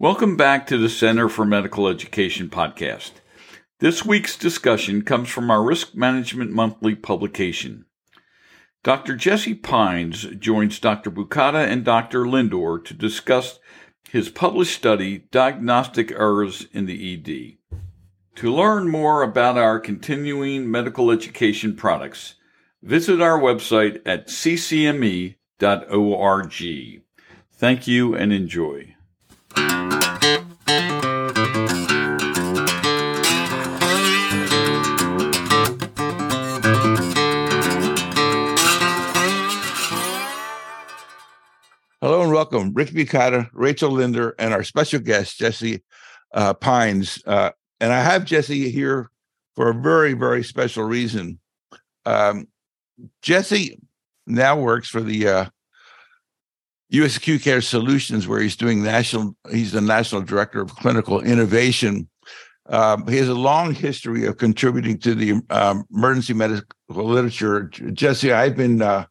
Welcome back to the Center for Medical Education podcast. This week's discussion comes from our Risk Management Monthly publication. Dr. Jesse Pines joins Dr. Bukata and Dr. Lindor to discuss his published study, Diagnostic Errors in the ED. To learn more about our continuing medical education products, visit our website at ccme.org. Thank you and enjoy. Hello and welcome, Rick Bukata, Rachel Lindor, and our special guest, Jesse uh, Pines. Uh, and I have Jesse here for a very, very special reason. Um, Jesse now works for the uh, U.S. Acute Care Solutions, where he's doing national. He's the national director of clinical innovation. Um, he has a long history of contributing to the um, emergency medical literature. Jesse, I've been uh,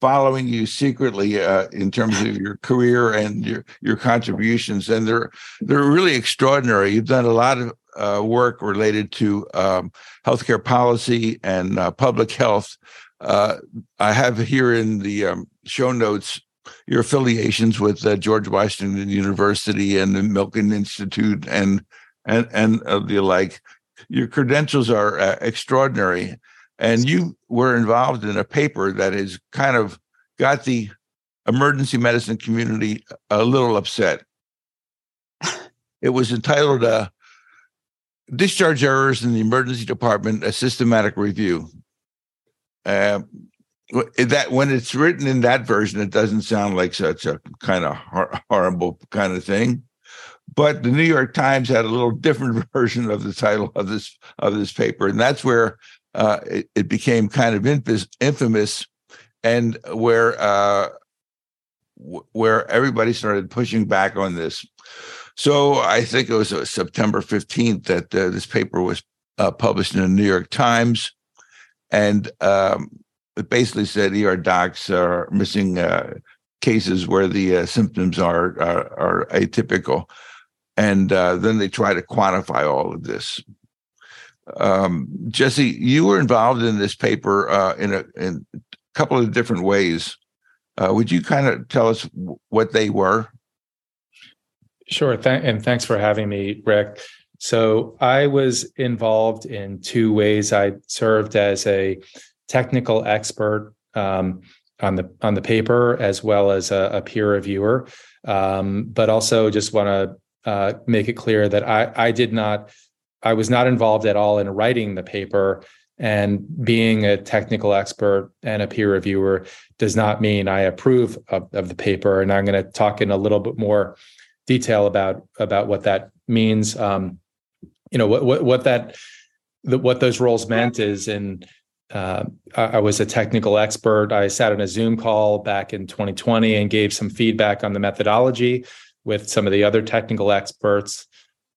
following you secretly uh, in terms of your career and your your contributions, and they're they're really extraordinary. You've done a lot of uh, work related to um, healthcare policy and uh, public health. Uh, I have here in the um, show notes your affiliations with uh, George Washington University and the Milken Institute and and and the like. Your credentials are uh, extraordinary, and you were involved in a paper that has kind of got the emergency medicine community a little upset. It was entitled uh, "Discharge Errors in the Emergency Department: A Systematic Review." Uh, that when it's written in that version, it doesn't sound like such a kind of hor- horrible kind of thing. But the New York Times had a little different version of the title of this of this paper, and that's where uh, it, it, became kind of infamous, and where uh, where everybody started pushing back on this. So I think it was uh, September fifteenth that uh, this paper was uh, published in the New York Times, and um, it basically said ER docs are missing uh, cases where the uh, symptoms are, are, are atypical, and uh, then they try to quantify all of this. Um, Jesse, you were involved in this paper uh, in a in a couple of different ways. Uh, would you kind of tell us what they were? Sure, Th- and thanks for having me, Rick. So I was involved in two ways. I served as a technical expert um, on the on the paper as well as a, a peer reviewer. Um, but also just want to uh, make it clear that I I did not I was not involved at all in writing the paper. And being a technical expert and a peer reviewer does not mean I approve of, of the paper. And I'm going to talk in a little bit more detail about about what that means. Um, you know what what what that the, what those roles meant is in uh, I was a technical expert. I sat on a Zoom call back in 2020 and gave some feedback on the methodology with some of the other technical experts.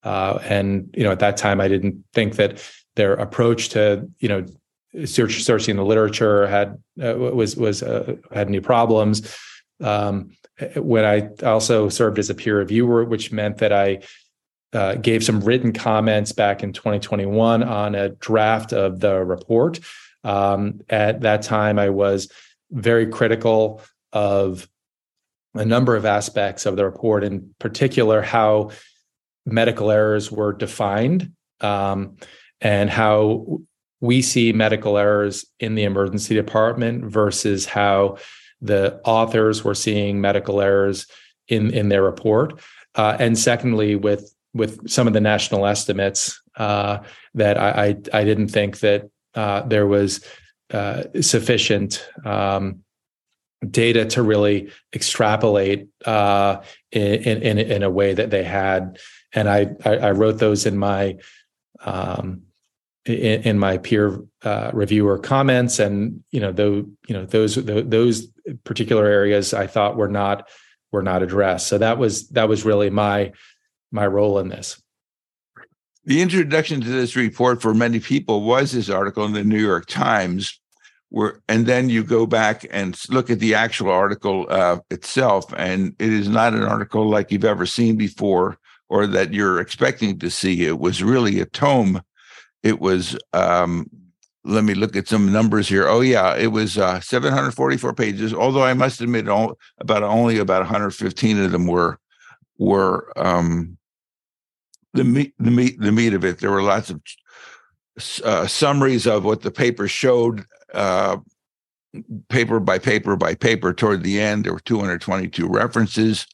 Uh, and you know, at that time, I didn't think that their approach to you know search, searching the literature had uh, was was uh, had any problems. Um, when I also served as a peer reviewer, which meant that I uh, gave some written comments back in 2021 on a draft of the report um, at that time, I was very critical of a number of aspects of the report, in particular, how medical errors were defined um, and how we see medical errors in the emergency department versus how the authors were seeing medical errors in in their report. Uh, and secondly, with with some of the national estimates, uh, that I, I, I didn't think that uh, there was uh, sufficient um, data to really extrapolate uh, in, in, in a way that they had, and I I, I wrote those in my um, in, in, my peer uh, reviewer comments, and you know those you know those those particular areas I thought were not were not addressed. So that was that was really my my role in this the introduction to this report for many people was this article in the New York Times, where and then you go back and look at the actual article uh, itself, and it is not an article like you've ever seen before. or that you're expecting to see. It was really a tome. It was um, let me look at some numbers here. Oh yeah, it was uh, 744 pages. Although I must admit, all, about only about 115 of them were were um, the meat the meat the meat of it. There were lots of uh, summaries of what the paper showed, uh, paper by paper by paper. Toward the end, there were 222 references.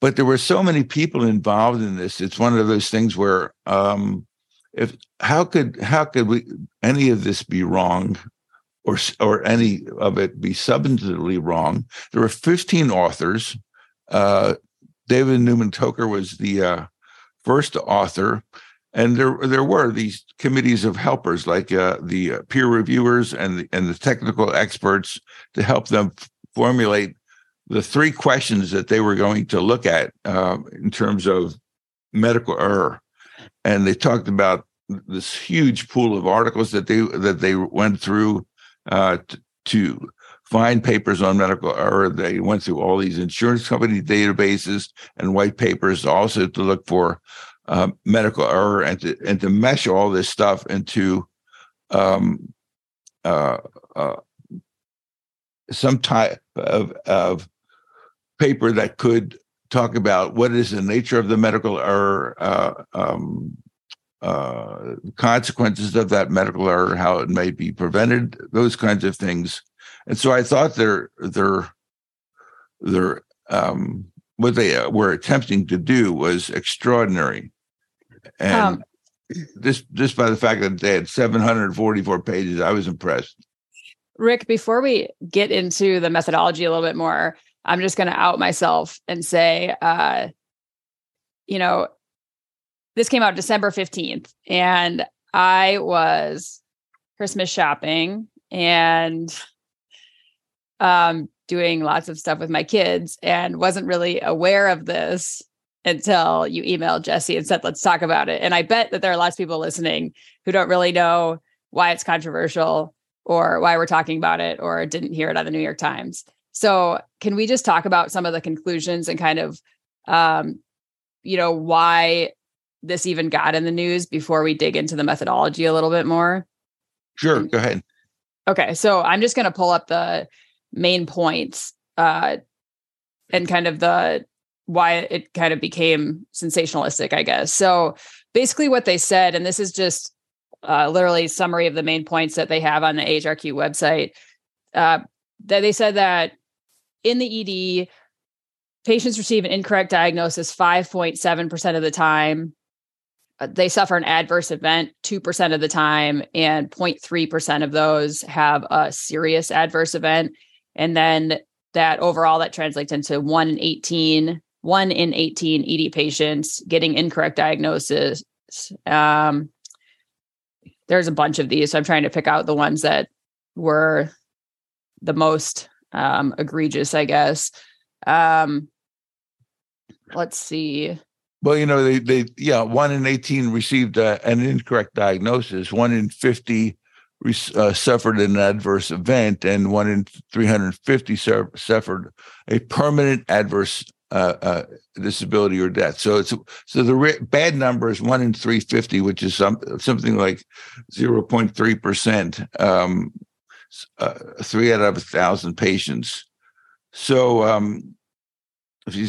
But there were so many people involved in this. It's one of those things where um, if how could how could we any of this be wrong or or any of it be substantively wrong there were 15 authors uh, david newman toker was the uh, first author and there there were these committees of helpers like uh, the uh, peer reviewers and the, and the technical experts to help them formulate the three questions that they were going to look at uh, in terms of medical error. And they talked about this huge pool of articles that they that they went through uh, to find papers on medical error. They went through all these insurance company databases and white papers, also to look for uh, medical error and to and to mesh all this stuff into um, uh, uh, some type of of paper that could talk about what is the nature of the medical error, uh, um, uh, consequences of that medical error, how it may be prevented, those kinds of things. And so I thought their their their um, what they uh, were attempting to do was extraordinary, and um, this just by the fact that they had 744 pages, I was impressed. Rick, before we get into the methodology a little bit more, I'm just going to out myself and say, uh, you know, this came out December 15th, and I was Christmas shopping and um, doing lots of stuff with my kids and wasn't really aware of this until you emailed Jesse and said, let's talk about it. And I bet that there are lots of people listening who don't really know why it's controversial or why we're talking about it or didn't hear it on the New York Times. So, can we just talk about some of the conclusions and kind of, um, you know, why this even got in the news before we dig into the methodology a little bit more? Sure, go ahead. Okay, so I'm just going to pull up the main points uh, and kind of the why it kind of became sensationalistic, I guess. So basically, what they said, and this is just uh, literally summary of the main points that they have on the AHRQ website. Uh, that they said that in the ED, patients receive an incorrect diagnosis 5.7% of the time. Uh, they suffer an adverse event 2% of the time, and 0.3% of those have a serious adverse event. And then that overall, that translates into one in 18, one in 18 ED patients getting incorrect diagnosis. Um, there's a bunch of these. So I'm trying to pick out the ones that were the most um, egregious, I guess. Um, let's see. Well, you know, they, they yeah, one in 18 received uh, an incorrect diagnosis, one in 50 uh, suffered an adverse event, and one in 350 su- suffered a permanent adverse uh, uh, disability or death. So it's so the re- bad number is one in 350, which is some, something like 0.3 percent. Um, uh, three out of a thousand patients. So um, if you,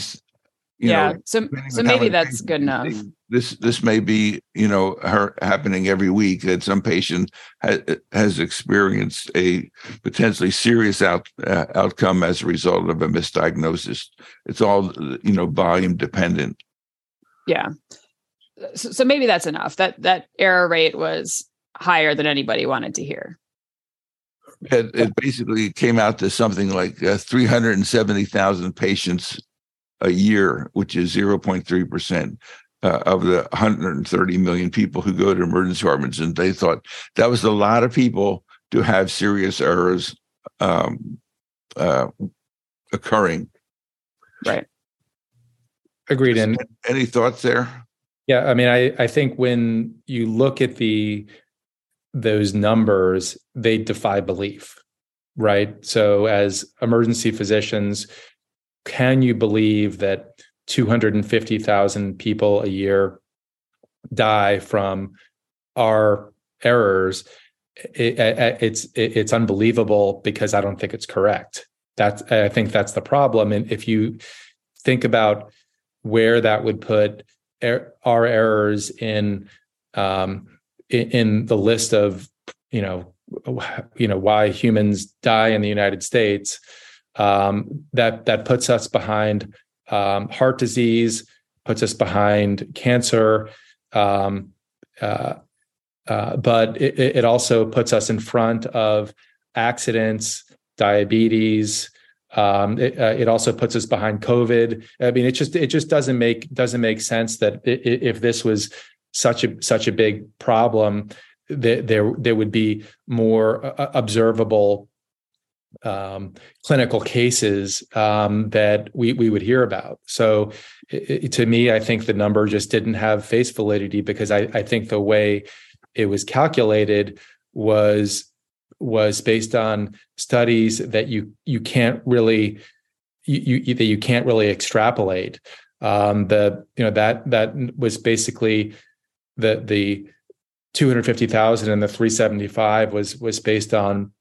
yeah, know, so so maybe that's good enough. This this may be you know her happening every week that some patient ha- has experienced a potentially serious out uh, outcome as a result of a misdiagnosis. It's all you know volume dependent. Yeah, so, so maybe that's enough. That that error rate was higher than anybody wanted to hear it, it basically came out to something like uh, 370,000 patients a year, which is 0.3% uh, of the 130 million people who go to emergency departments. And they thought that was a lot of people to have serious errors um, uh, occurring. Right. Agreed. And any thoughts there? Yeah, I mean, I I think when you look at the those numbers, they defy belief, right? So, as emergency physicians, can you believe that 250,000 people a year die from our errors it, it, it's it, it's unbelievable because I don't think it's correct. That's I think that's the problem. And if you think about where that would put er, our errors in, um, in in the list of you know you know why humans die in the United States, um, that that puts us behind um, heart disease, puts us behind cancer. Um, uh, uh, but it, it, also puts us in front of accidents, diabetes. Um, it, uh, it, also puts us behind COVID. I mean, it just it just doesn't make doesn't make sense that if this was such a such a big problem, that there there would be more uh, observable um, clinical cases um, that we we would hear about. So, it, to me, I think the number just didn't have face validity because I I think the way it was calculated was was based on studies that you you can't really you, you that you can't really extrapolate. Um, the you know that that was basically the the 250,000 and the 375 was was based on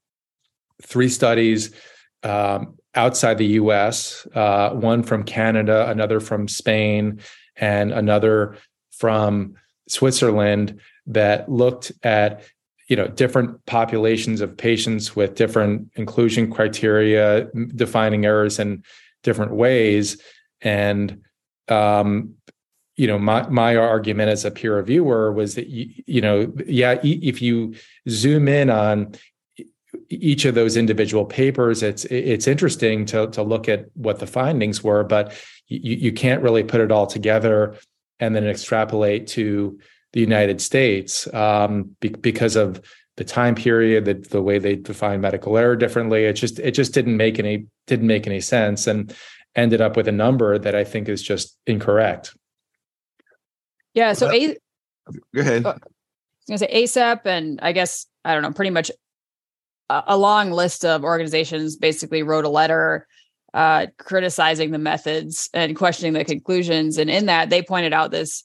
three studies um, outside the U.S. Uh, one from Canada, another from Spain, and another from Switzerland that looked at you know different populations of patients with different inclusion criteria defining errors in different ways and um, you know my my argument as a peer reviewer was that you, you know yeah if you zoom in on each of those individual papers it's it's interesting to to look at what the findings were but you, you can't really put it all together and then extrapolate to the United States um, be- because of the time period, the, the way they define medical error differently. It just it just didn't make any didn't make any sense, and ended up with a number that I think is just incorrect. Yeah. So a- go ahead. I was gonna say ACEP, and I guess I don't know, pretty much a, long list of organizations basically wrote a letter uh, criticizing the methods and questioning the conclusions. And in that, they pointed out this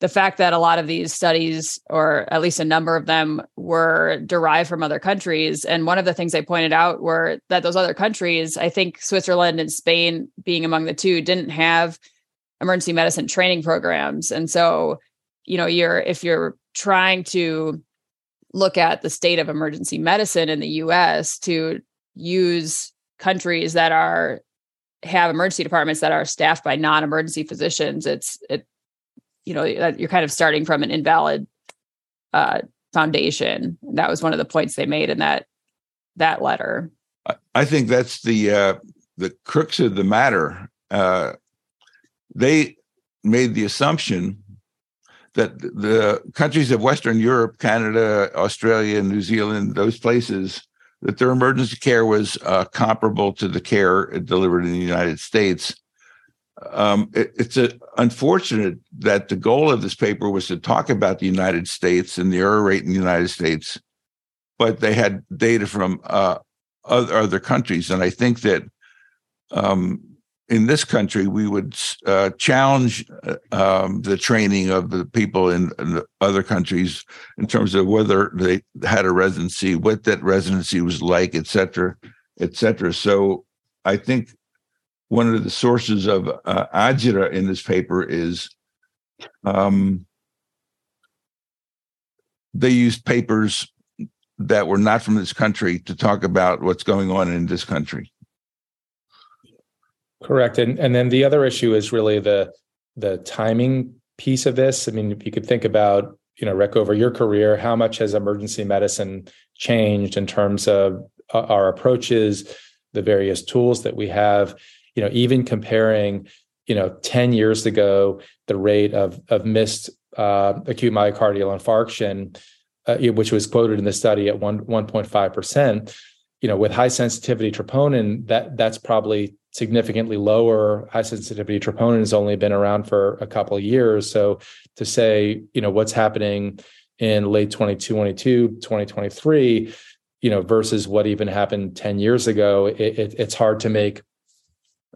the fact that a lot of these studies, or at least a number of them, were derived from other countries. And one of the things they pointed out were that those other countries, I think Switzerland and Spain being among the two, didn't have emergency medicine training programs. And so, you know, you're if you're trying to look at the state of emergency medicine in the US to use countries that are have emergency departments that are staffed by non-emergency physicians it's it you know you're kind of starting from an invalid uh, foundation. That was one of the points they made in that that letter. I think that's the uh, the crux of the matter. Uh, they made the assumption that the countries of Western Europe, Canada, Australia, New Zealand, those places, that their emergency care was uh, comparable to the care delivered in the United States. Um, it, it's a, unfortunate that the goal of this paper was to talk about the United States and the error rate in the United States, but they had data from uh, other, other countries, and I think that um, in this country we would uh, challenge uh, um, the training of the people in, in other countries in terms of whether they had a residency, what that residency was like, et cetera, et cetera. So I think one of the sources of uh, in this paper is um, they used papers that were not from this country to talk about what's going on in this country. Correct, and and then the other issue is really the the timing piece of this. I mean, if you could think about you know Rick over your career, how much has emergency medicine changed in terms of uh, our approaches, the various tools that we have? you know, even comparing, you know, 10 years ago, the rate of of missed uh, acute myocardial infarction, uh, which was quoted in the study at one 1.5 percent, you know, with high sensitivity troponin, that that's probably significantly lower. High sensitivity troponin has only been around for a couple years. So to say, you know, what's happening in late 2022, 2023, you know, versus what even happened 10 years ago, it, it, it's hard to make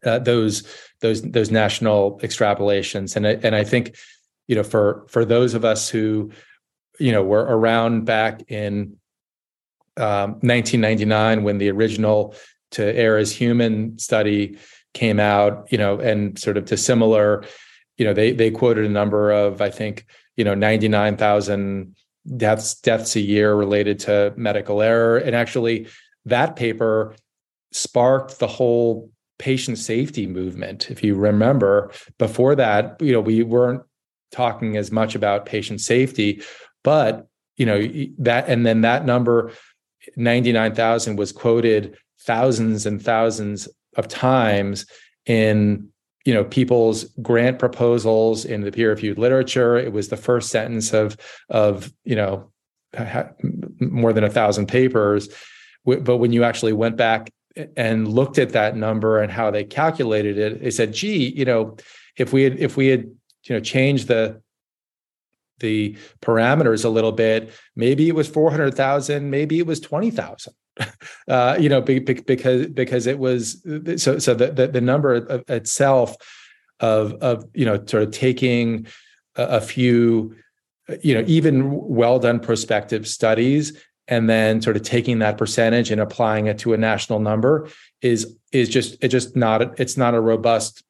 uh, those those those national extrapolations. And I, and I think, you know, for for those of us who, you know, were around back in um, 1999 when the original To Err Is Human study came out, you know, and sort of to similar, you know, they they quoted a number of I think you know 99,000 deaths deaths a year related to medical error, and actually that paper sparked the whole patient safety movement. If you remember, before that, you know, we weren't talking as much about patient safety, but you know that, and then that number, ninety nine thousand, was quoted thousands and thousands of times in you know people's grant proposals in the peer reviewed literature. It was the first sentence of of you know more than a thousand papers. But when you actually went back and looked at that number and how they calculated it they said gee you know if we had if we had you know changed the the parameters a little bit maybe it was 400,000 maybe it was 20,000 uh, you know, be, be, because because it was so so the the, the number of, itself of of you know sort of taking a, a few you know even well done prospective studies and then sort of taking that percentage and applying it to a national number is is just it just not it's not a robust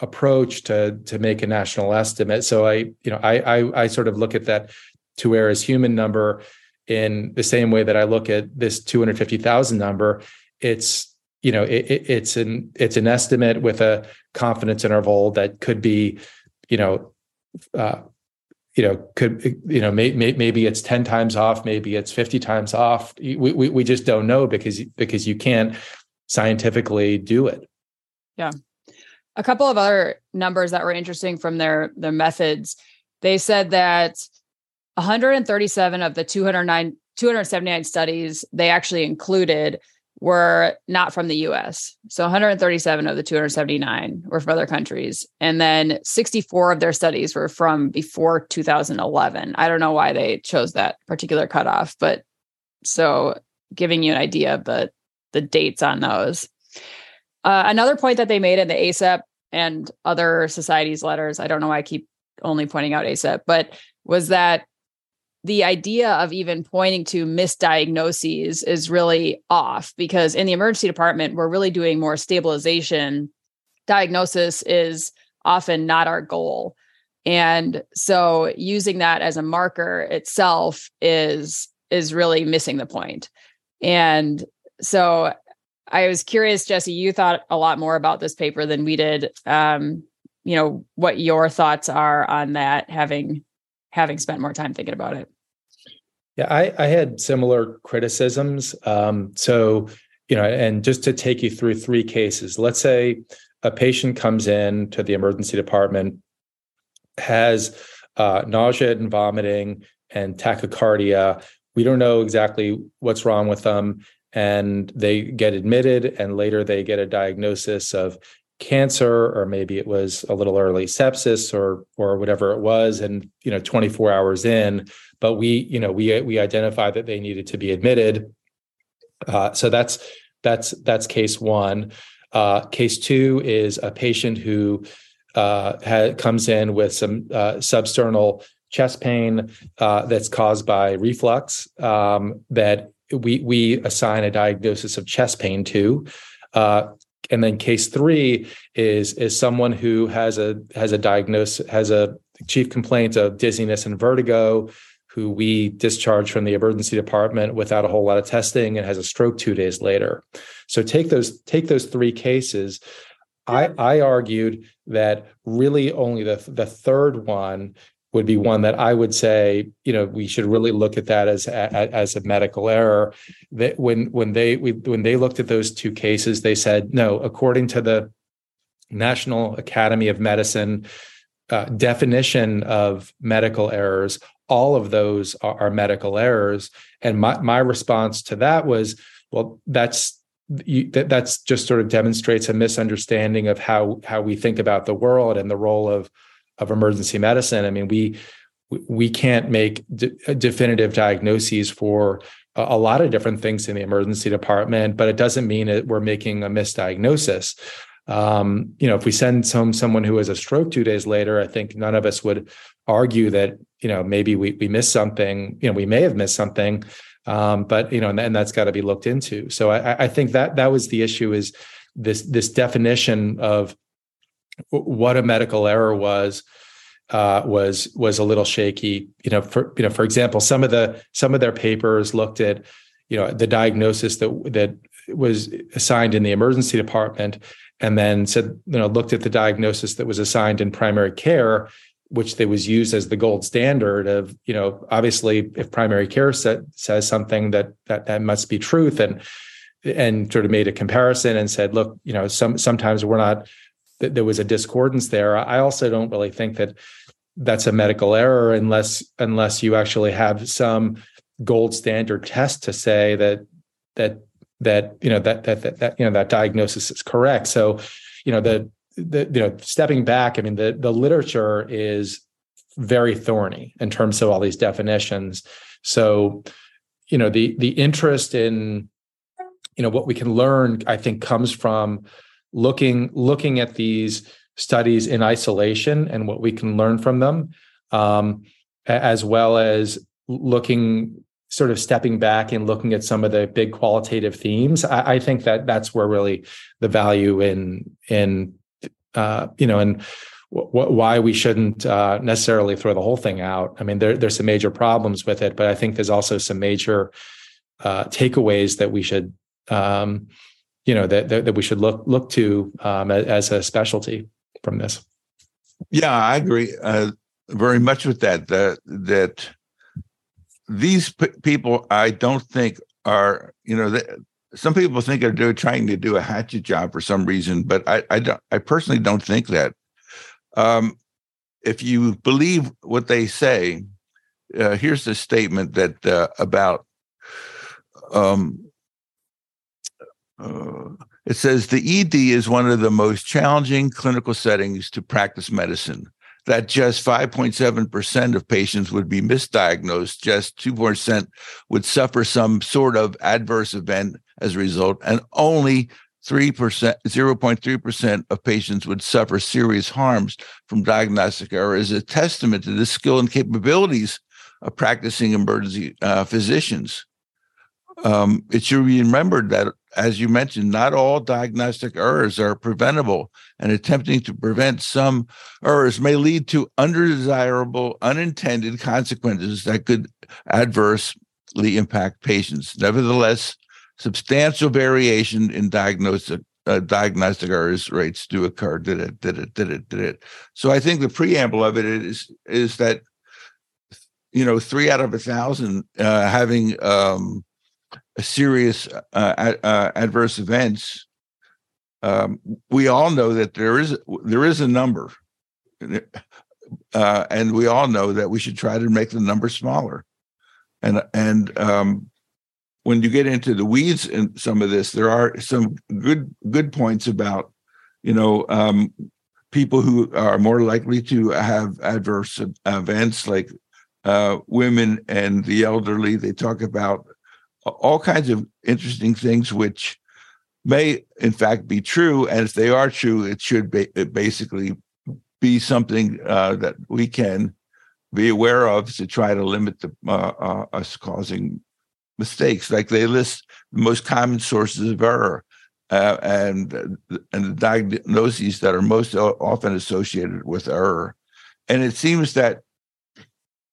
approach to to make a national estimate. So i you know i i, I sort of look at that To Err Is Human number in the same way that I look at this 250,000 number, it's you know it, it, it's an it's an estimate with a confidence interval that could be you know uh, you know could you know may, may, maybe it's 10 times off maybe it's 50 times off. We, we we just don't know because because you can't scientifically do it. Yeah. A couple of other numbers that were interesting from their their methods. They said that 137 of the 209 279 studies they actually included were not from the US. So 137 of the 279 were from other countries. And then 64 of their studies were from before 2011. I don't know why they chose that particular cutoff, but so giving you an idea of the, the dates on those. Uh, another point that they made in the ACEP and other societies letters, I don't know why I keep only pointing out ACEP, but was that the idea of even pointing to misdiagnoses is really off because in the emergency department, we're really doing more stabilization. Diagnosis is often not our goal. And so using that as a marker itself is is really missing the point. And so I was curious, Jesse, you thought a lot more about this paper than we did. Um, you know, what your thoughts are on that, having having spent more time thinking about it. Yeah, I, I had similar criticisms. Um, so, you know, and just to take you through three cases, let's say a patient comes in to the emergency department, has uh, nausea and vomiting and tachycardia. We don't know exactly what's wrong with them. And they get admitted, and later they get a diagnosis of cancer or maybe it was a little early sepsis or or whatever it was and you know 24 hours in but we you know we we identified that they needed to be admitted. Uh, so that's that's that's case one. Uh, case two is a patient who uh, ha- comes in with some uh, substernal chest pain uh, that's caused by reflux um, that we we assign a diagnosis of chest pain to. Uh, and then case three is is someone who has a has a diagnosis has a chief complaint of dizziness and vertigo who we discharge from the emergency department without a whole lot of testing and has a stroke two days later. So take those take those three cases. I, I argued that really only the the third one would be one that I would say, you know, we should really look at that as as a medical error. That when when they when they looked at those two cases, they said no. According to the National Academy of Medicine uh, definition of medical errors, all of those are, are medical errors. And my, my response to that was, well, that's you, that, that's just sort of demonstrates a misunderstanding of how how we think about the world and the role of of emergency medicine. I mean, we we can't make de- definitive diagnoses for a, a, lot of different things in the emergency department, but it doesn't mean that we're making a misdiagnosis. Um, you know, if we send home someone who has a stroke two days later, I think none of us would argue that you know maybe we we missed something. You know, we may have missed something, um, but you know, and, and that's got to be looked into. So I, I think that that was the issue is this this definition of what a medical error was uh, was was a little shaky. You know, for you know, for example, some of the some of their papers looked at you know the diagnosis that that was assigned in the emergency department, and then said you know looked at the diagnosis that was assigned in primary care, which they was used as the gold standard of you know obviously if primary care says something that that that must be truth and and sort of made a comparison and said look you know some sometimes we're not there was a discordance there. I also don't really think that that's a medical error unless unless you actually have some gold standard test to say that that that you know that that that, that you know that diagnosis is correct. So, you know the the you know stepping back, I mean the the literature is very thorny in terms of all these definitions. So, you know the the interest in you know what we can learn, I think, comes from looking looking at these studies in isolation and what we can learn from them, um, as well as looking sort of stepping back and looking at some of the big qualitative themes. I, I think that that's where really the value in in uh, you know and why we shouldn't uh, necessarily throw the whole thing out. I mean, there, there's some major problems with it, but I think there's also some major uh, takeaways that we should um, you know that, that, that we should look look to um, as a specialty from this. Yeah, I agree uh, very much with that. That that these p- people, I don't think are you know that some people think they're doing, trying to do a hatchet job for some reason, but I I, don't, I personally don't think that. Um, if you believe what they say, uh, here's the statement that uh, about um, uh, it says the ED is one of the most challenging clinical settings to practice medicine. That just 5.7% of patients would be misdiagnosed, just 2% would suffer some sort of adverse event as a result, and only 3%, 0.3% of patients would suffer serious harms from diagnostic error is a testament to the skill and capabilities of practicing emergency uh, physicians. Um, it should be remembered that as you mentioned, not all diagnostic errors are preventable, and attempting to prevent some errors may lead to undesirable, unintended consequences that could adversely impact patients. Nevertheless, substantial variation in diagnostic uh, diagnostic errors rates do occur. Did it? Did it? Did it? Did it? So I think the preamble of it is is that you know three out of a thousand uh, having um, serious uh, uh, adverse events, um, we all know that there is there is a number, uh, and we all know that we should try to make the number smaller. And and um, when you get into the weeds in some of this, there are some good good points about you know um, people who are more likely to have adverse events like uh, women and the elderly. They talk about all kinds of interesting things which may in fact be true and if they are true it should be, it basically be something uh, that we can be aware of to try to limit the, uh, uh, us causing mistakes. Like they list the most common sources of error uh, and and the diagnoses that are most often associated with error. And it seems that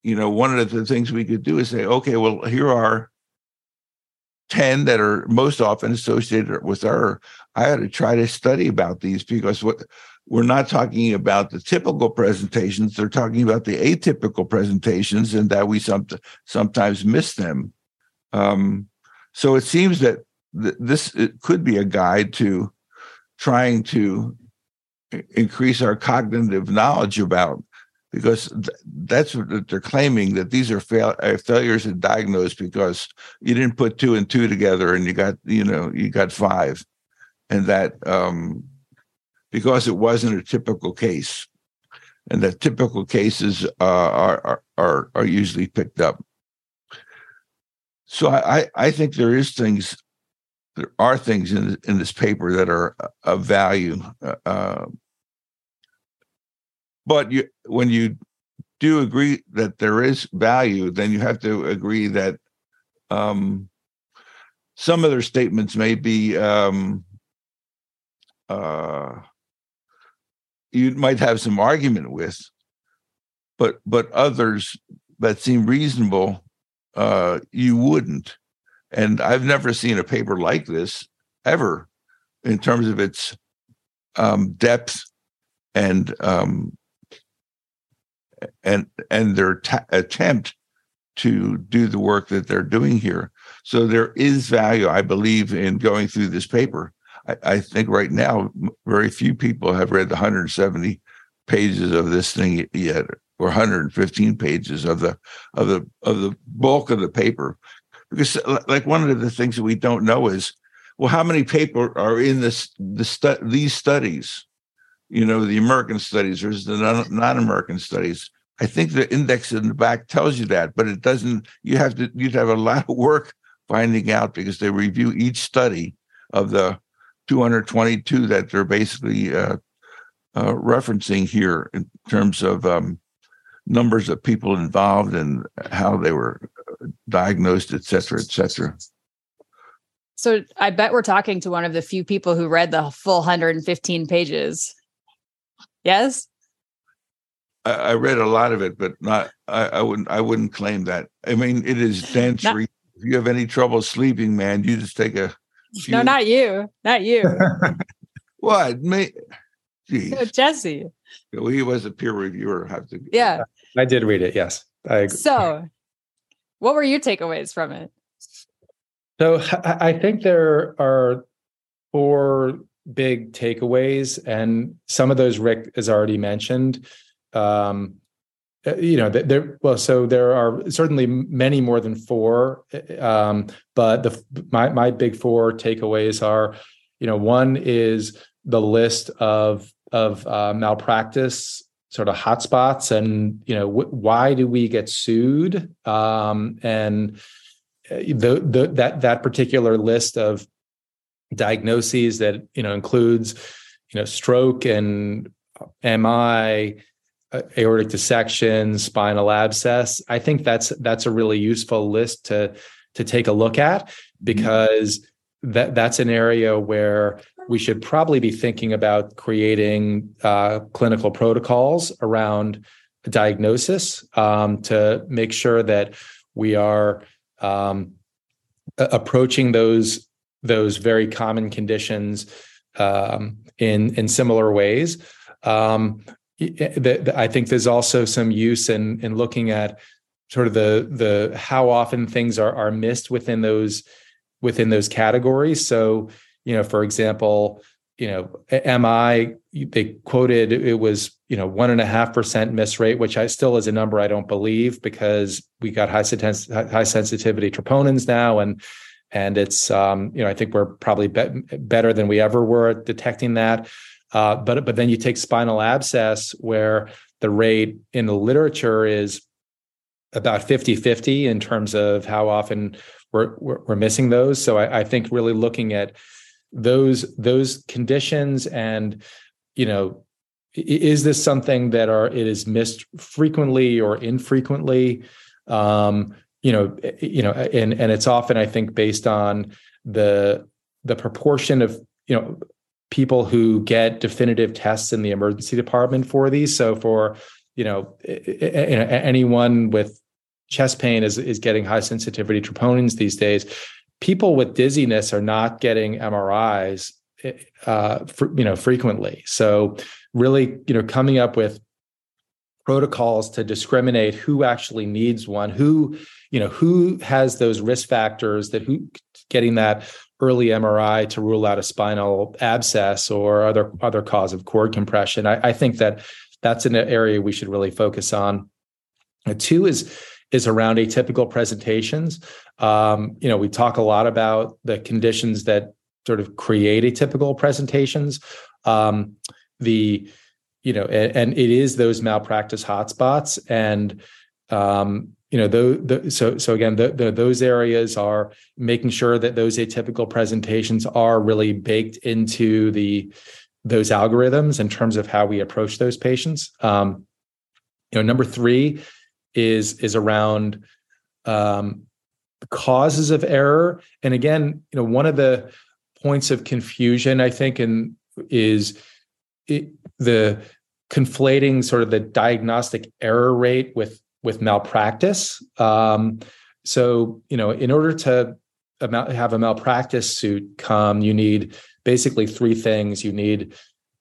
you know one of the things we could do is say okay well here are 10 that are most often associated with error. I had to try to study about these because what we're not talking about the typical presentations, they're talking about the atypical presentations and that we some, sometimes miss them. Um, so it seems that th- this could be a guide to trying to increase our cognitive knowledge about because th- that's what they're claiming that these are fail- uh, failures to diagnose because you didn't put two and two together and you got you know you got five and that um, because it wasn't a typical case and that typical cases uh, are, are are usually picked up so I, I think there is things there are things in in this paper that are of value. Uh, uh, but you, when you do agree that there is value, then you have to agree that um, some of their statements may be um, uh, you might have some argument with, but but others that seem reasonable, uh, you wouldn't. And I've never seen a paper like this ever, in terms of its um, depth and um, and and their attempt to do the work that they're doing here. So there is value, I believe, in going through this paper. I, I think right now, very few people have read the 170 pages of this thing yet, or 115 pages of the of the of the bulk of the paper. Because, uh, like, one of the things that we don't know is, well, how many people are in this the stu- these studies? You know, the American studies versus the non-American studies. I think the index in the back tells you that, but it doesn't. You have to you'd have a lot of work finding out because they review each study of the 222 that they're basically uh, uh, referencing here in terms of um, numbers of people involved and how they were uh, diagnosed, et cetera, et cetera. So I bet we're talking to one of the few people who read the full 115 pages. Yes. I, I read a lot of it, but not. I, I, wouldn't. I wouldn't claim that. I mean, it is dense. Not, if you have any trouble sleeping, man, you just take a. Few, no, not you. Not you. what me? No, Jesse. Well, he was a peer reviewer. Have to. Yeah. I did read it. Yes. I agree. So, what were your takeaways from it? So, I think there are four big takeaways, and some of those Rick has already mentioned. Um, uh, you know there well so there are certainly many more than four. Um, but the my my big four takeaways are you know one is the list of of uh, malpractice sort of hotspots and you know wh- why do we get sued? Um, and uh, the, the that that particular list of diagnoses that you know includes you know stroke and mi aortic dissection, spinal abscess. I think that's that's a really useful list to to take a look at because that that's an area where we should probably be thinking about creating uh, clinical protocols around diagnosis um, to make sure that we are um, approaching those those very common conditions um, in in similar ways. Um, I think there's also some use in in looking at sort of the the how often things are are missed within those within those categories. So, you know, for example, you know, MI they quoted it was you know one and a half percent miss rate, which I still is a number I don't believe because we got high high sensitivity troponins now and and it's um, you know I think we're probably be- better than we ever were at detecting that. Uh, but but then you take spinal abscess, where the rate in the literature is about 50-50 in terms of how often we're we're, we're missing those. So I, I, think really looking at those those conditions and you know is this something that are it is missed frequently or infrequently um you know eh, eh, you know eh, and and it's often i think based on the the proportion of you know people who get definitive tests in the emergency department for these. So for you know anyone with chest pain is is getting high sensitivity troponins these days. People with dizziness are not getting MRIs, uh, you know, frequently. So really, you know, coming up with protocols to discriminate who actually needs one, who you know who has those risk factors that who getting that early MRI to rule out a spinal abscess or other other cause of cord compression. I, I think that that's an area we should really focus on. two is is around atypical presentations. Um, you know, we talk a lot about the conditions that sort of create atypical presentations. Um, the you know, and, and, it is those malpractice hotspots, and um, you know, the, the, so so again, the, the, those areas are making sure that those atypical presentations are really baked into the those algorithms in terms of how we approach those patients. Um, you know, number three is is around um, causes of error, and again, you know, one of the points of confusion I think and is it, the conflating sort of the diagnostic error rate with with malpractice. Um, so, you know, in order to have a malpractice suit come, you need basically three things. You need,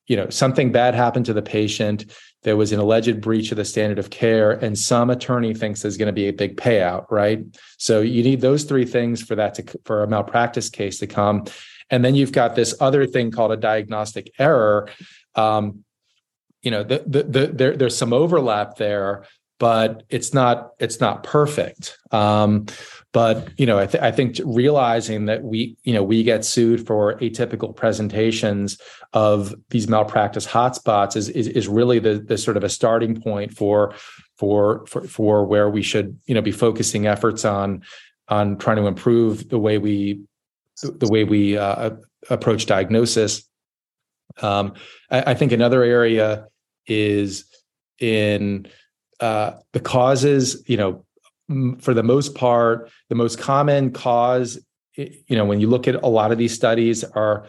you know, something bad happened to the patient. There was an alleged breach of the standard of care, and some attorney thinks there's going to be a big payout, right? So you need those three things for that to for a malpractice case to come. And then you've got this other thing called a diagnostic error. Um, you know, the, the, the, there, there's some overlap there, but it's not it's not perfect. Um, but you know, I, th- I, think realizing that we you know we get sued for atypical presentations of these malpractice hotspots is is, is really the, the sort of a starting point for for for for where we should you know be focusing efforts on on trying to improve the way we the way we uh, approach diagnosis. Um, I, I think another area is in uh, the causes, you know, for the most part, the most common cause, you know, when you look at a lot of these studies are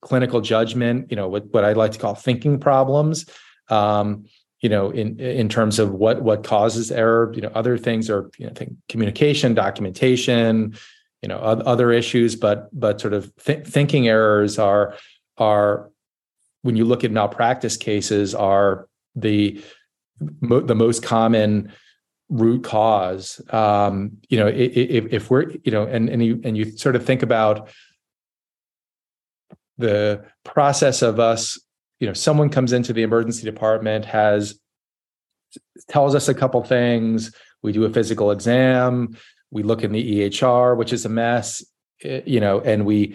clinical judgment, you know, what, what I like to call thinking problems. Um, you know, in in terms of what what causes error, you know, other things are, you know, think communication, documentation, you know, other issues, but but sort of th- thinking errors are are when you look at malpractice cases are the mo- the most common root cause um, you know if, if we're you know and and you and you sort of think about the process of us you know someone comes into the emergency department has tells us a couple things we do a physical exam we look in the ehr which is a mess eh, you know and we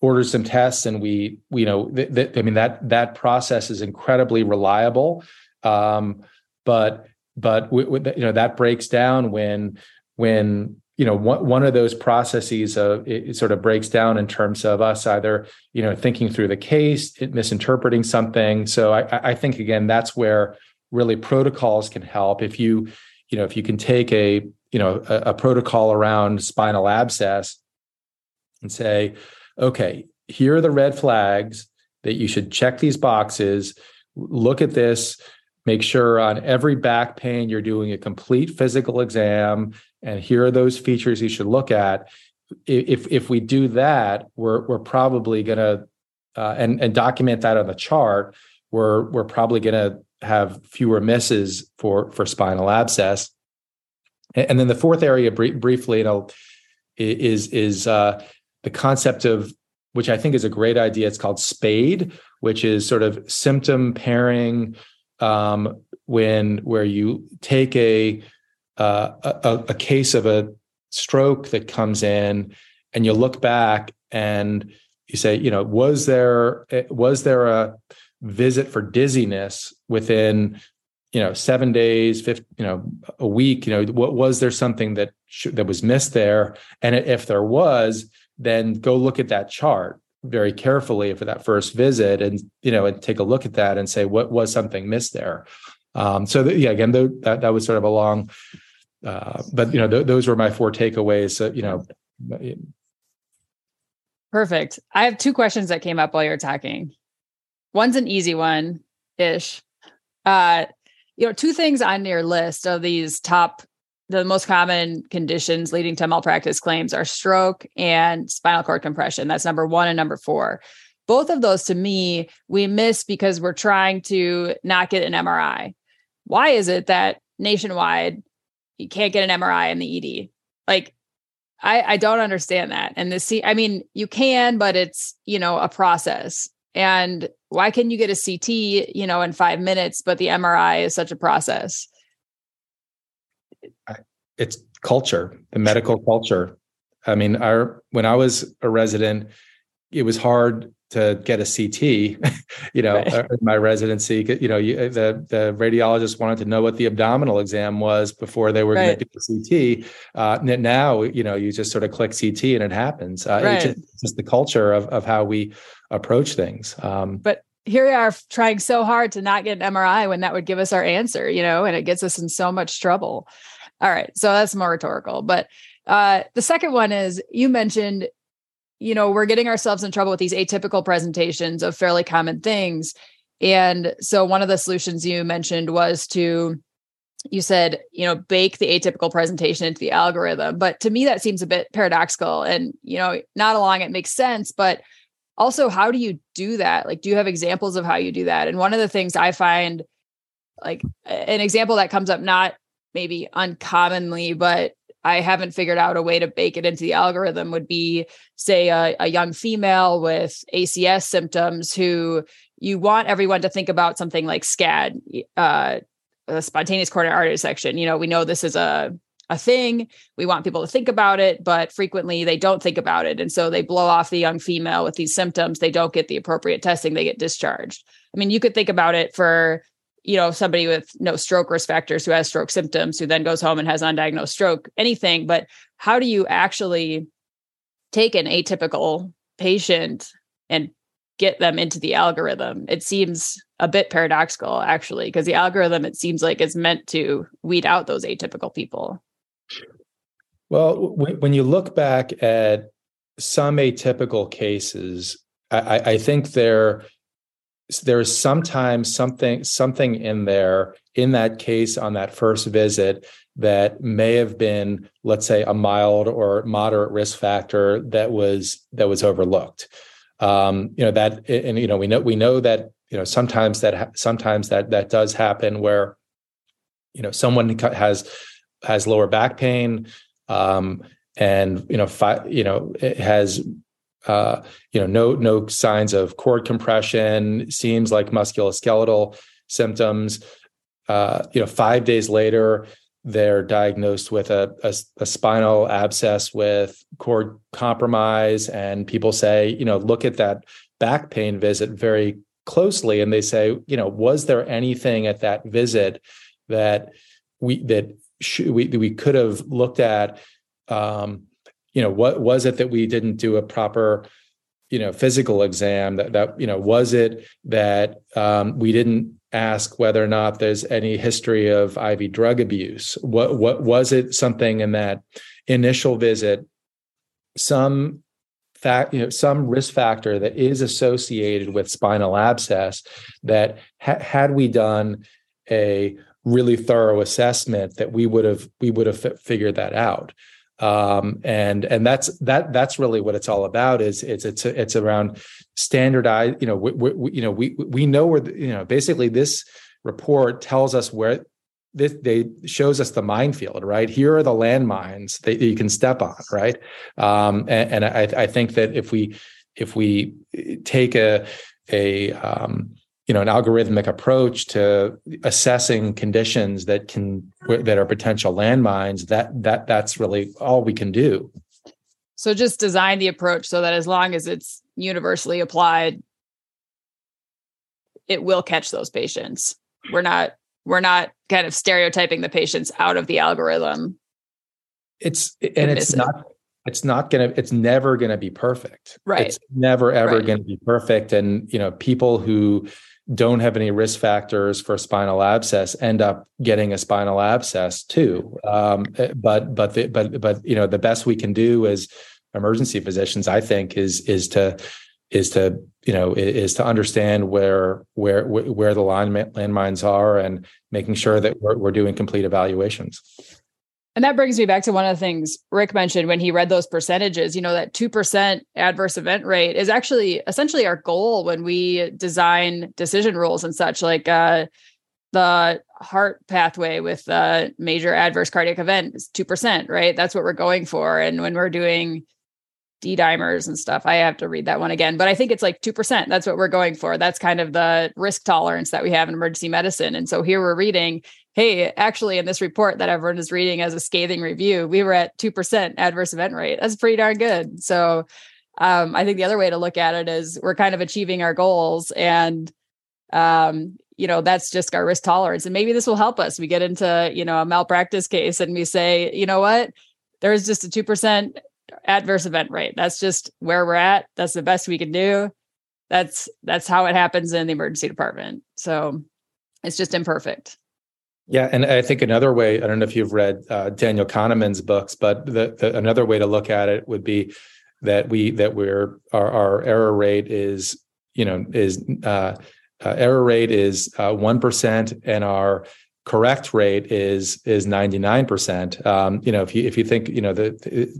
order some tests and we, you know th- th- i mean that that process is incredibly reliable um, but but you know that breaks down when when you know one, one of those processes it, it, sort of breaks down in terms of us either you know thinking through the case misinterpreting something. So I, I think again that's where really protocols can help. If you you know if you can take a you know a, a protocol around spinal abscess and say okay here are the red flags that you should check these boxes. Look at this make sure on every back pain you're doing a complete physical exam and here are those features you should look at. If if we do that we're we're probably going to uh, and and document that on the chart we're we're probably going to have fewer misses for for spinal abscess. And, then the fourth area briefly you know is is uh, the concept of which i think is a great idea it's called spade which is sort of symptom pairing um, when where you take a, uh, a a case of a stroke that comes in and you look back and you say you know was there was there a visit for dizziness within you know seven days 50, you know a week? You know what was there something that sh- that was missed there? And if there was then go look at that chart very carefully for that first visit and you know and take a look at that and say what was something missed there? Um, so the, yeah again the, that, that was sort of a long uh, but you know th- those were my four takeaways so, you know perfect. I have two questions that came up while you're talking. One's an easy one ish uh you know two things on your list of these top the most common conditions leading to malpractice claims are stroke and spinal cord compression. That's number one and number four. Both of those to me, we miss because we're trying to not get an MRI. Why is it that nationwide you can't get an MRI in the ED? Like, I, I don't understand that. And the C, I mean, you can, but it's, you know, a process. And why can you get a CT, you know, in five minutes, but the MRI is such a process? It's culture, the medical culture. I mean, our when I was a resident, it was hard to get a CT, you know, right. Uh, my residency. You know, you, the the radiologist wanted to know what the abdominal exam was before they were right. going to do the CT. Uh, now, you know, you just sort of click CT and it happens. Uh, right. It's just, just, the culture of of how we approach things. Um, but here we are trying so hard to not get an MRI when that would give us our answer, you know, and it gets us in so much trouble. All right, so that's more rhetorical, but uh, the second one is you mentioned you know, we're getting ourselves in trouble with these atypical presentations of fairly common things. And so one of the solutions you mentioned was to you said, you know, bake the atypical presentation into the algorithm. But to me, that seems a bit paradoxical. And, you know, not along it makes sense, but also how do you do that? Like, do you have examples of how you do that? And one of the things I find like an example that comes up not maybe uncommonly, but I haven't figured out a way to bake it into the algorithm would be, say, a, a young female with ACS symptoms who you want everyone to think about something like SCAD, uh, a spontaneous coronary artery dissection. You know, we know this is a a thing. We want people to think about it, but frequently they don't think about it. And so they blow off the young female with these symptoms. They don't get the appropriate testing, they get discharged. I mean, you could think about it for you know somebody with no stroke risk factors who has stroke symptoms who then goes home and has undiagnosed stroke anything but how do you actually take an atypical patient and get them into the algorithm? It seems a bit paradoxical actually because the algorithm it seems like is meant to weed out those atypical people. Well when you look back at some atypical cases i, I think they're there's sometimes something something in there in that case on that first visit that may have been let's say a mild or moderate risk factor that was that was overlooked. Um, you know that and you know we know we know that you know sometimes that sometimes that that does happen where you know someone has has lower back pain um, and you know fi- you know has uh, you know, no no signs of cord compression. Seems like musculoskeletal symptoms. Uh, you know, five days later, they're diagnosed with a, a, a, spinal abscess with cord compromise, and people say, you know, look at that back pain visit very closely, and they say, you know, was there anything at that visit that we that sh- we we could have looked at? Um, you know what was it that we didn't do a proper you know physical exam that that you know was it that um, we didn't ask whether or not there's any history of IV drug abuse? What what was it something in that initial visit some fact you know some risk factor that is associated with spinal abscess that ha- had we done a really thorough assessment that we would have we would have f- figured that out um, and and that's that that's really what it's all about is it's it's it's around standardized you know we, we, you know we we know where the, you know basically this report tells us where this they shows us the minefield right? Here are the landmines that you can step on right? Um, and, and I, I think that if we if we take a a um, you know an algorithmic approach to assessing conditions that can that are potential landmines that that that's really all we can do. So just design the approach so that as long as it's universally applied it will catch those patients. We're not we're not kind of stereotyping the patients out of the algorithm. It's and it's not it's not gonna it's never gonna be perfect. Right. It's never ever right. gonna be perfect. And you know people who don't have any risk factors for spinal abscess end up getting a spinal abscess too. Um, but but the, but but you know the best we can do as emergency physicians, I think, is is to is to you know is to understand where where where the line landmines are and making sure that we're, we're doing complete evaluations. And that brings me back to one of the things Rick mentioned when he read those percentages. You know, that 2% adverse event rate is actually essentially our goal when we design decision rules and such, like uh, the heart pathway with a major adverse cardiac event is 2%, right? That's what we're going for. And when we're doing D dimers and stuff. I have to read that one again, but I think it's like 2%. That's what we're going for. That's kind of the risk tolerance that we have in emergency medicine. And so here we're reading, hey, actually, in this report that everyone is reading as a scathing review, we were at 2% adverse event rate. That's pretty darn good. So um, I think the other way to look at it is we're kind of achieving our goals and um, you know, that's just our risk tolerance. And maybe this will help us. We get into, you know, a malpractice case and we say, you know what, there's just a 2% adverse event rate. That's just where we're at. That's the best we can do. That's that's how it happens in the emergency department. So it's just imperfect. Yeah, and I think another way, I don't know if you've read uh, Daniel Kahneman's books, but the, the, another way to look at it would be that we that we're our, our error rate is you know is uh, uh, error rate is uh, one and our correct rate is is 99%. Um, you know, if you if you think, you know, the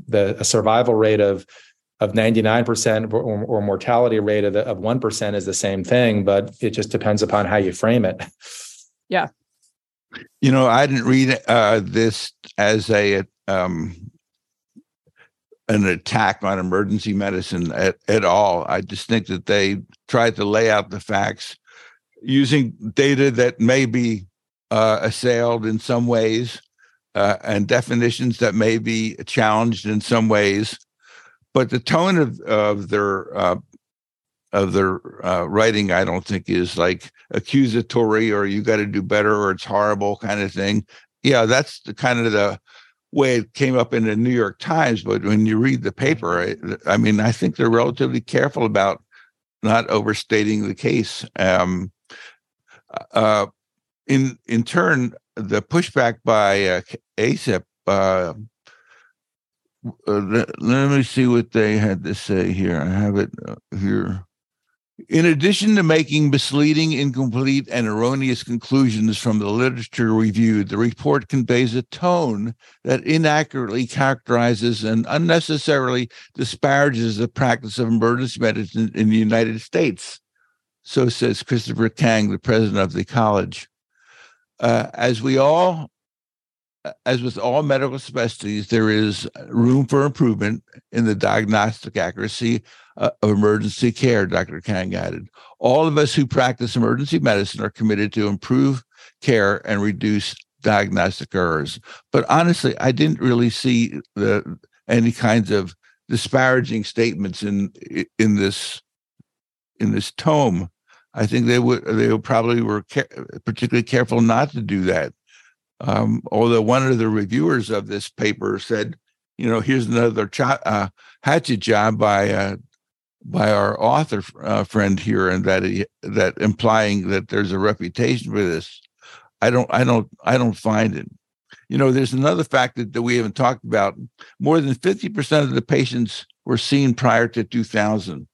the survival rate of of 99% or, or mortality rate of, the, of 1% is the same thing, but it just depends upon how you frame it. Yeah. You know, I didn't read uh, this as a um, an attack on emergency medicine at, at all. I just think that they tried to lay out the facts using data that may be uh, assailed in some ways uh, and definitions that may be challenged in some ways. But the tone of, of their uh, of their uh, writing, I don't think is like accusatory or you got to do better or it's horrible kind of thing. Yeah, that's the kind of the way it came up in the New York Times. But when you read the paper, I, I mean, I think they're relatively careful about not overstating the case. Um, uh, in in turn, the pushback by uh. Uh, uh, let, let, me see what they had to say here. I have it uh, here. In addition to making misleading, incomplete, and erroneous conclusions from the literature reviewed, the report conveys a tone that inaccurately characterizes and unnecessarily disparages the practice of emergency medicine in the United States. So says Christopher Kang, the president of the college. Uh, as we all, as with all medical specialties, there is room for improvement in the diagnostic accuracy uh, of emergency care, Dr. Kang added. All of us who practice emergency medicine are committed to improve care and reduce diagnostic errors. But honestly, I didn't really see the any kinds of disparaging statements in in this in this tome I think they would they probably were particularly careful not to do that. Um, although one of the reviewers of this paper said, you know, here's another uh, hatchet job by uh, by our author uh, friend here, and that he, that implying that there's a reputation for this. I don't, I don't, I don't find it. You know, there's another fact that, that we haven't talked about. More than 50% of the patients were seen prior to 2000.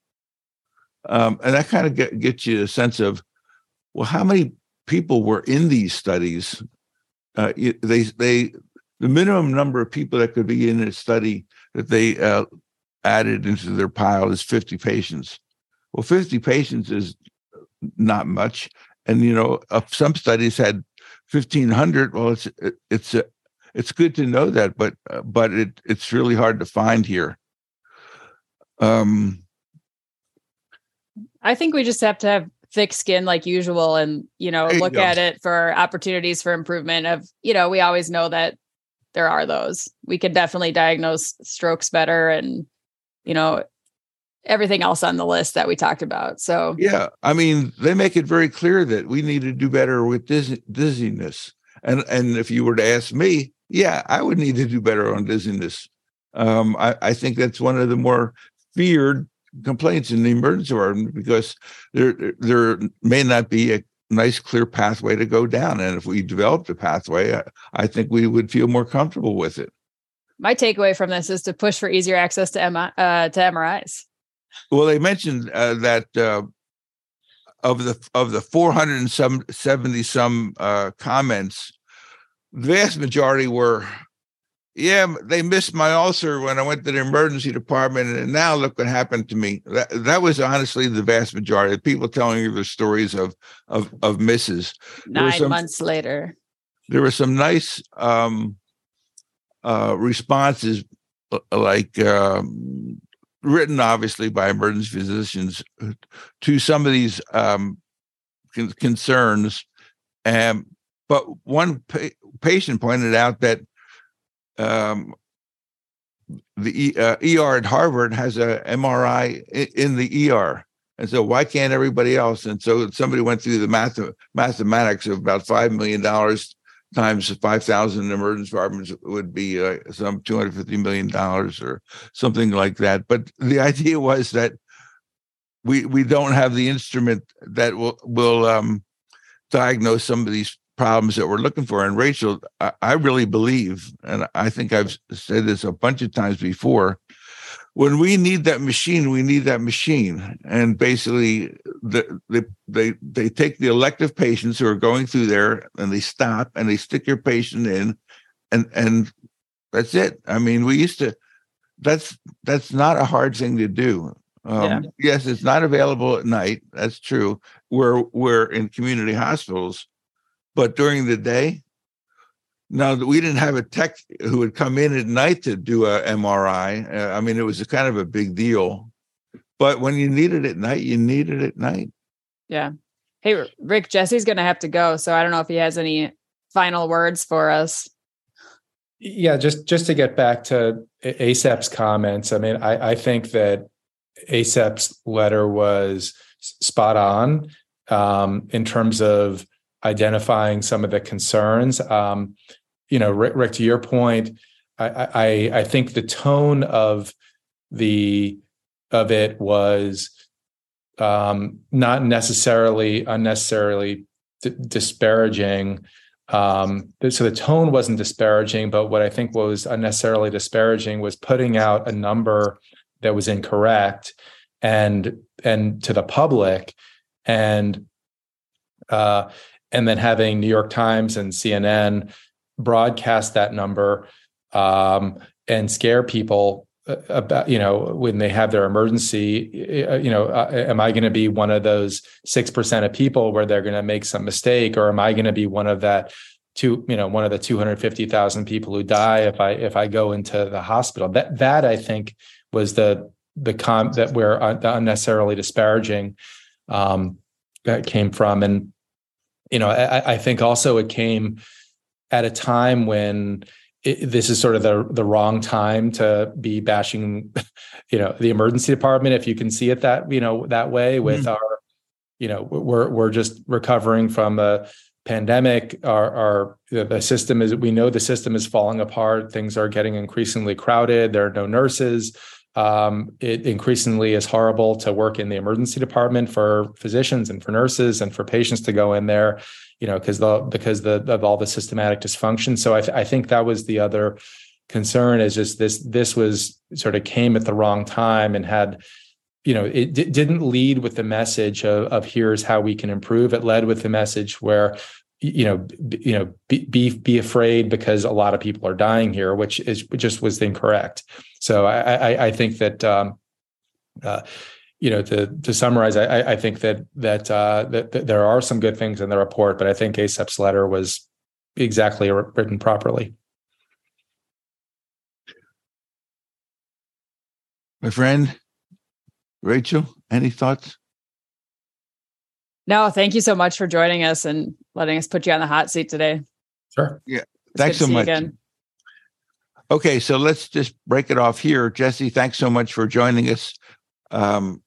Um, and that kind of get, gets you a sense of, well, how many people were in these studies? Uh, they they the minimum number of people that could be in a study that they uh, added into their pile is 50 patients. Well, 50 patients is not much, and you know, uh, some studies had 1500. Well, it's it's a, it's good to know that, but uh, but it it's really hard to find here. Um, I think we just have to have thick skin like usual and, you know, look at it for opportunities for improvement of, you know, we always know that there are those. We can definitely diagnose strokes better and, you know, everything else on the list that we talked about. So, yeah, I mean, they make it very clear that we need to do better with diz- dizziness. And and if you were to ask me, yeah, I would need to do better on dizziness. Um, I, I think that's one of the more feared complaints in the emergency department because there there may not be a nice clear pathway to go down and if we developed a pathway I, I think we would feel more comfortable with it my takeaway from this is to push for easier access to MI, uh, to MRIs. Well, they mentioned uh, that uh, of the of the 470 some uh, comments, the vast majority were yeah, they missed my ulcer when I went to the emergency department, and now look what happened to me. That that was honestly the vast majority of people telling you the stories of of of misses. Nine some, months later, there were some nice um, uh, responses, uh, like um, written obviously by emergency physicians to some of these um, con- concerns. And but one pa- patient pointed out that um, the uh, ER at Harvard has a MRI in the ER. And so why can't everybody else? And so somebody went through the math mathematics of about five million dollars times 5,000 emergency departments would be uh, some 250 million dollars or something like that. But the idea was that we we don't have the instrument that will will um, diagnose some of these problems that we're looking for. And Rachel, I, I really believe, and I think I've said this a bunch of times before, when we need that machine, we need that machine. And basically, the, the, they they take the elective patients who are going through there, and they stop and they stick your patient in, and and that's it. I mean, we used to. That's that's not a hard thing to do. Um, yeah. Yes, it's not available at night. That's true. We're we're in community hospitals, but during the day, now we didn't have a tech who would come in at night to do a MRI. Uh, I mean, it was a kind of a big deal. But when you need it at night, you need it at night. Yeah. Hey, Rick, Jesse's going to have to go, so I don't know if he has any final words for us. Yeah, just just to get back to ACEP's comments. I mean, I, I think that ACEP's letter was spot on um, in terms of identifying some of the concerns. Um, you know, Rick, Rick, to your point, I, I, I think the tone of the of it was um, not necessarily unnecessarily d- disparaging. Um, so the tone wasn't disparaging, but what I think was unnecessarily disparaging was putting out a number that was incorrect and and to the public and uh, and then having New York Times and CNN broadcast that number um, and scare people uh, about you know when they have their emergency uh, you know uh, am i going to be one of those 6% of people where they're going to make some mistake? Or am i going to be one of that two you know one of the 250,000 people who die if i if i go into the hospital? That that i think was the the com that where unnecessarily disparaging um that came from. And you know, I, I think also it came at a time when it, this is sort of the the wrong time to be bashing, you know, the emergency department. If you can see it that you know that way, with mm-hmm. our, you know, we're we're just recovering from a pandemic. Our our the system is we know the system is falling apart. Things are getting increasingly crowded. There are no nurses. Um, it increasingly is horrible to work in the emergency department for physicians and for nurses and for patients to go in there, you know, because the because the of all the systematic dysfunction. So I, th- I think that was the other concern is just this this was sort of came at the wrong time and had you know it d- didn't lead with the message of, of here's how we can improve it led with the message where you know b- you know be, be be afraid because a lot of people are dying here which is just was incorrect so I, I, I think that um, uh, you know to to summarize, I, I think that that, uh, that, that there are some good things in the report, but I think ACEP's letter was exactly written properly. My friend Rachel, any thoughts? No, thank you so much for joining us and letting us put you on the hot seat today. Sure. Yeah. It's Thanks so much. Again. Okay, so let's just break it off here. Jesse, thanks so much for joining us. Um,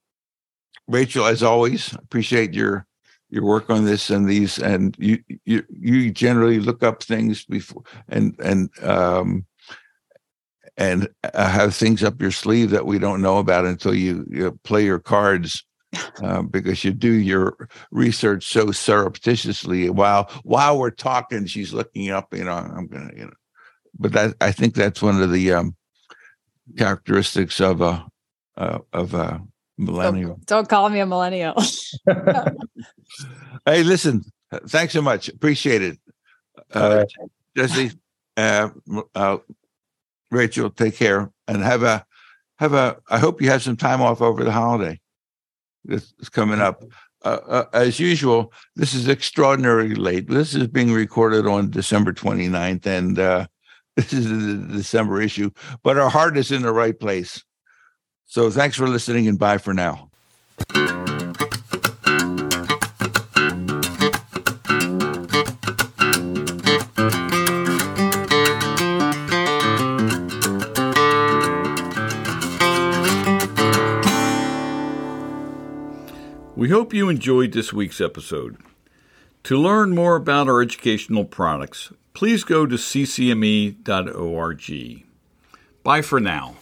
Rachel, as always, appreciate your your work on this and these, and you you you generally look up things before and and um, and uh, have things up your sleeve that we don't know about until you, you play your cards. Uh, because you do your research so surreptitiously while while we're talking she's looking up you know i'm gonna you know but that I think that's one of the um, characteristics of a uh, of a millennial. Don't, don't, call me a millennial. hey, listen, thanks so much. Appreciate it, uh, right. Jesse. Uh, uh, Rachel, take care and have a have a. I hope you have some time off over the holiday. This is coming up. Uh, uh, as usual, this is extraordinarily late. This is being recorded on December 29th, and uh, this is the December issue, but our heart is in the right place. So thanks for listening and bye for now. We hope you enjoyed this week's episode. To learn more about our educational products, please go to ccme.org. Bye for now.